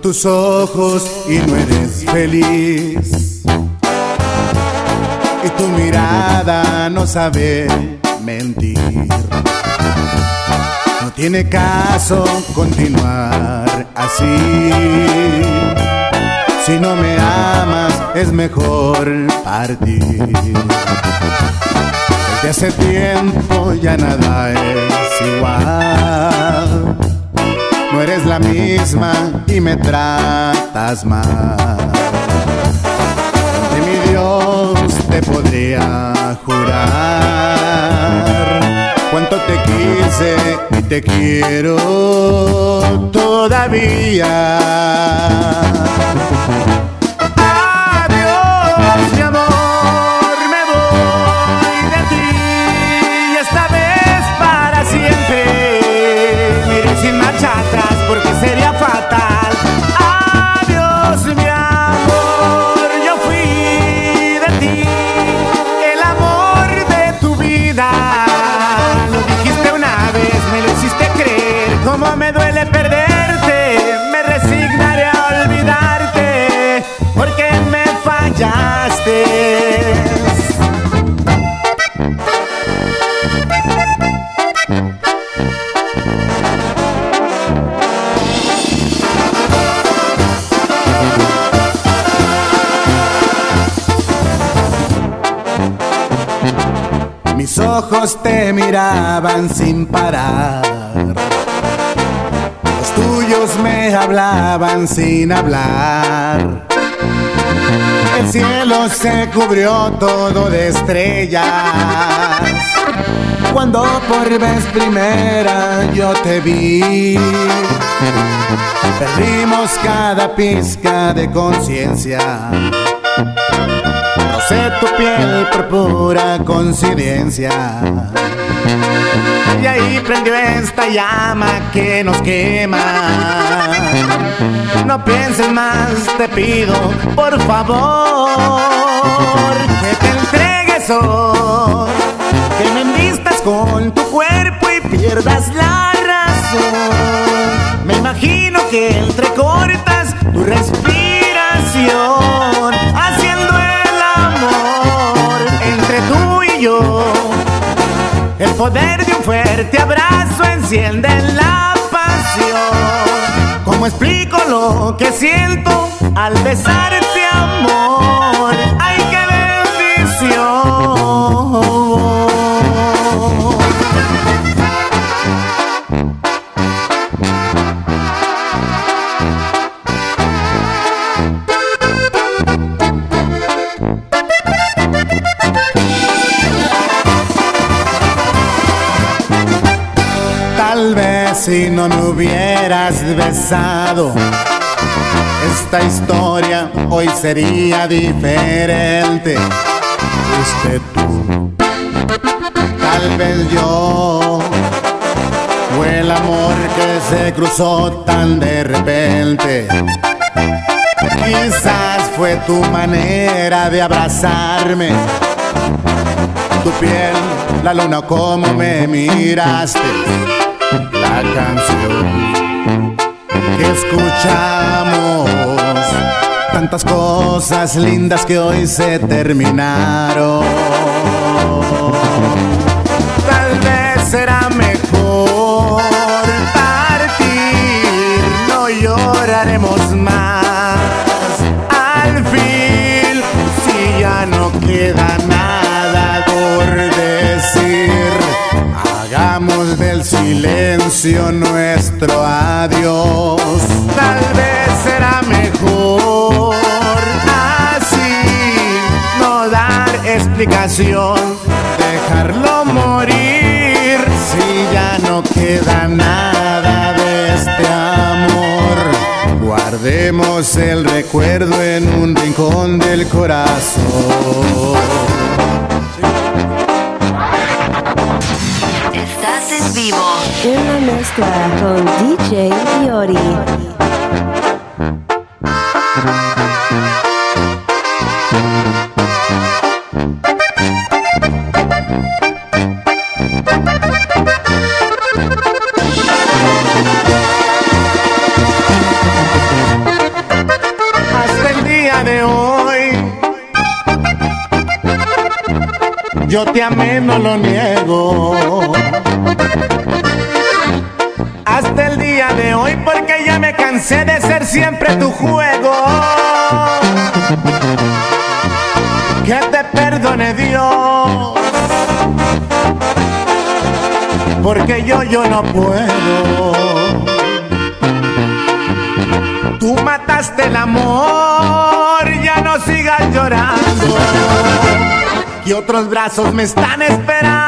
Tus ojos y no eres feliz. Y tu mirada no sabe mentir. No tiene caso continuar así. Si no me amas, es mejor partir. Desde hace tiempo ya nada es igual. Eres la misma y me tratas mal. De mi Dios te podría jurar cuánto te quise y te quiero todavía. Ojos te miraban sin parar. Los tuyos me hablaban sin hablar. El cielo se cubrió todo de estrellas. Cuando por vez primera yo te vi, perdimos cada pizca de conciencia. Rocé tu piel por pura coincidencia. Y ahí prendió esta llama que nos quema. No pienses más, te pido, por favor, que te entregues hoy. Que me envistas con tu cuerpo y pierdas la razón. Me imagino que entrecortas abrazo enciende la pasión. ¿Cómo explico lo que siento al besarte, amor? Esta historia hoy sería diferente. Fuiste tú, tal vez yo, fue el amor que se cruzó tan de repente. Quizás fue tu manera de abrazarme. Tu piel, la luna como me miraste, la canción escuchamos, tantas cosas lindas que hoy se terminaron. Tal vez será mejor partir, no lloraremos más. Al fin, si ya no queda nada por decir, hagamos del silencio nuestro adiós. Tal vez será mejor así, no dar explicación, dejarlo morir. Si ya no queda nada de este amor, guardemos el recuerdo en un rincón del corazón. en la mezcla con DJ Fiori. yo te amé, no lo niego. Hasta el día de hoy, porque ya me cansé de ser siempre tu juego. Que te perdone Dios. Porque yo, yo no puedo. Tú mataste el amor, ya no sigas llorando. Y otros brazos me están esperando.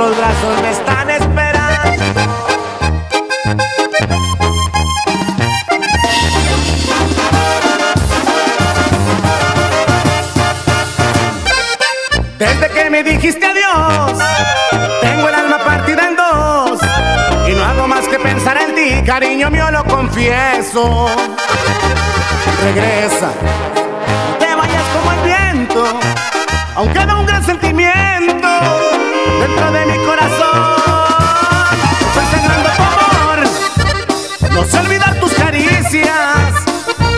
Otros brazos me están esperando. Desde que me dijiste adiós, tengo el alma partida en dos. Y no hago más que pensar en ti, cariño mío, lo confieso. Regresa, te vayas como el viento, aunque da un gran sentimiento corazón. Estoy sangrando amor, no sé olvidar tus caricias.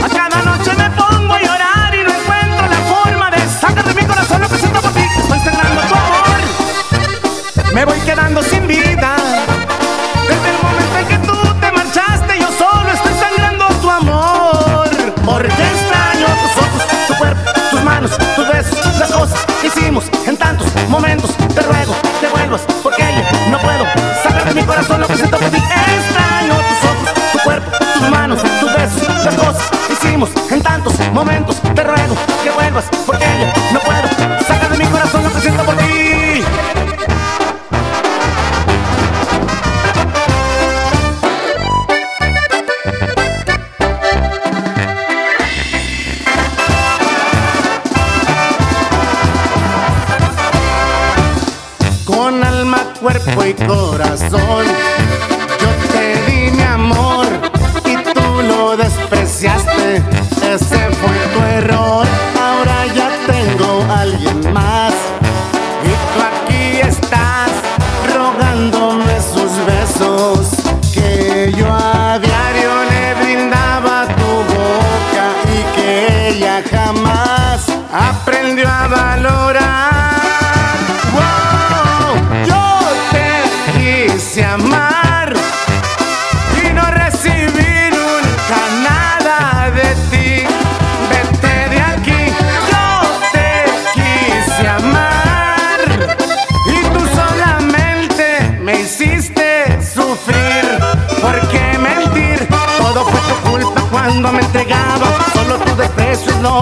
A cada noche me pongo a llorar y no encuentro la forma de sacar de mi corazón lo que siento por ti. Estoy sangrando tu amor, me voy quedando sin vida. De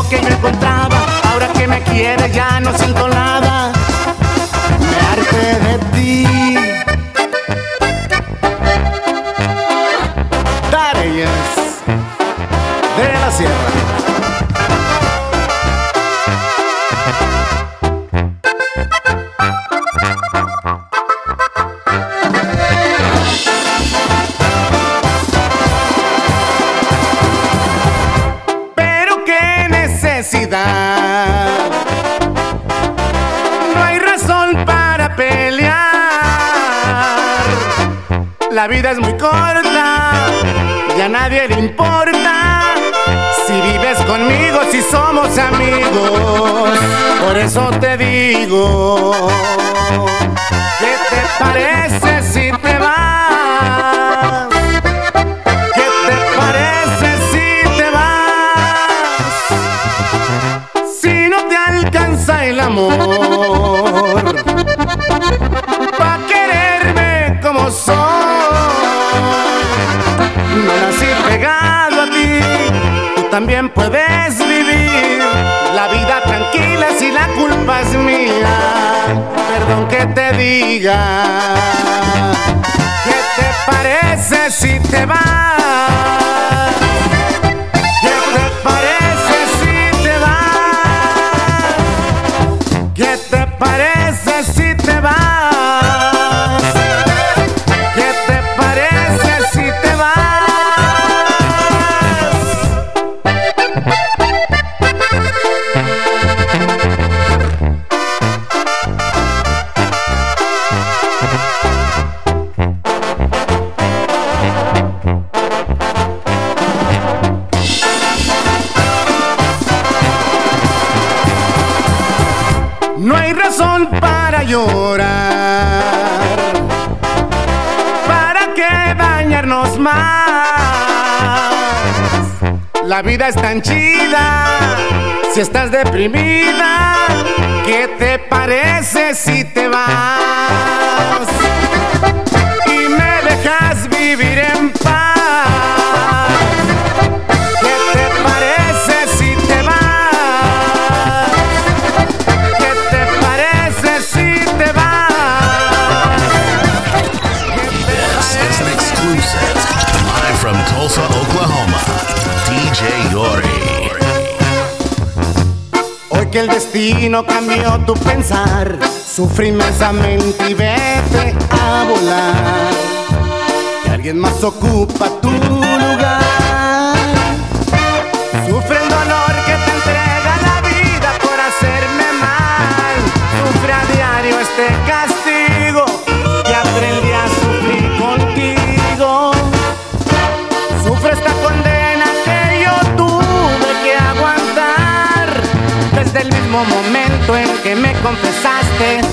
que yo encontraba. Ahora que me quieres ya no siento nada. Me de ti. Dareyes de la Sierra. Vida es muy corta y a nadie le importa. Si vives conmigo, si somos amigos, por eso te digo. ¿Qué te parece si te vas? ¿Qué te parece si te vas? Si no te alcanza el amor, pa' quererme como soy. también puedes vivir la vida tranquila si la culpa es mía. Perdón que te diga, ¿qué te parece si te vas? No hay razón para llorar. ¿Para qué bañarnos más? La vida es tan chida. Si estás deprimida, ¿qué te parece si te vas? Y me dejas vivir en paz. Que el destino cambió tu pensar. Sufre inmensamente y vete a volar. Que alguien más ocupa tu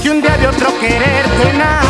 que un día de otro quererte nada.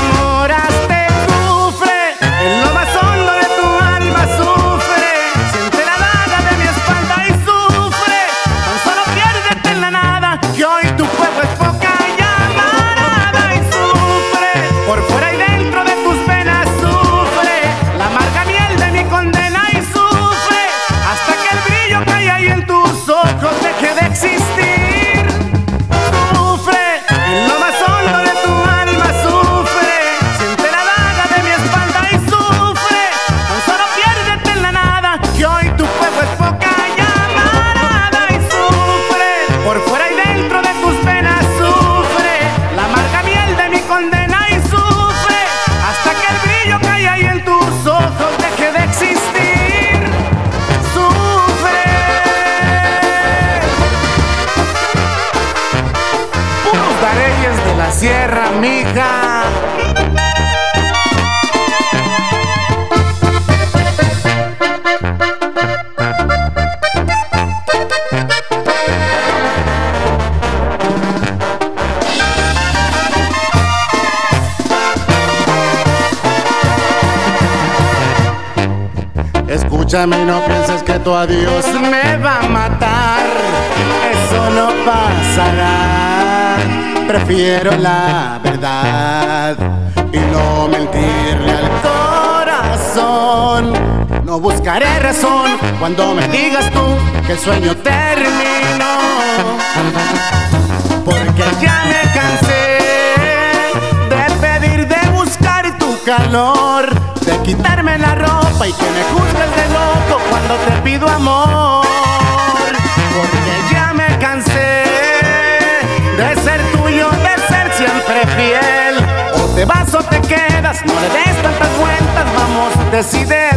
Escúchame y no pienses que tu adiós me va a matar. Eso no pasará. Prefiero la verdad y no mentirle al corazón. No buscaré razón cuando me digas tú que el sueño terminó. Porque ya me cansé de pedir de buscar tu calor, de quitarme la ropa y que me juzgues de loco cuando te pido amor. Porque ya me cansé de ser tuyo, de ser siempre fiel. O te vas o te quedas, no le des tantas vueltas, vamos, decide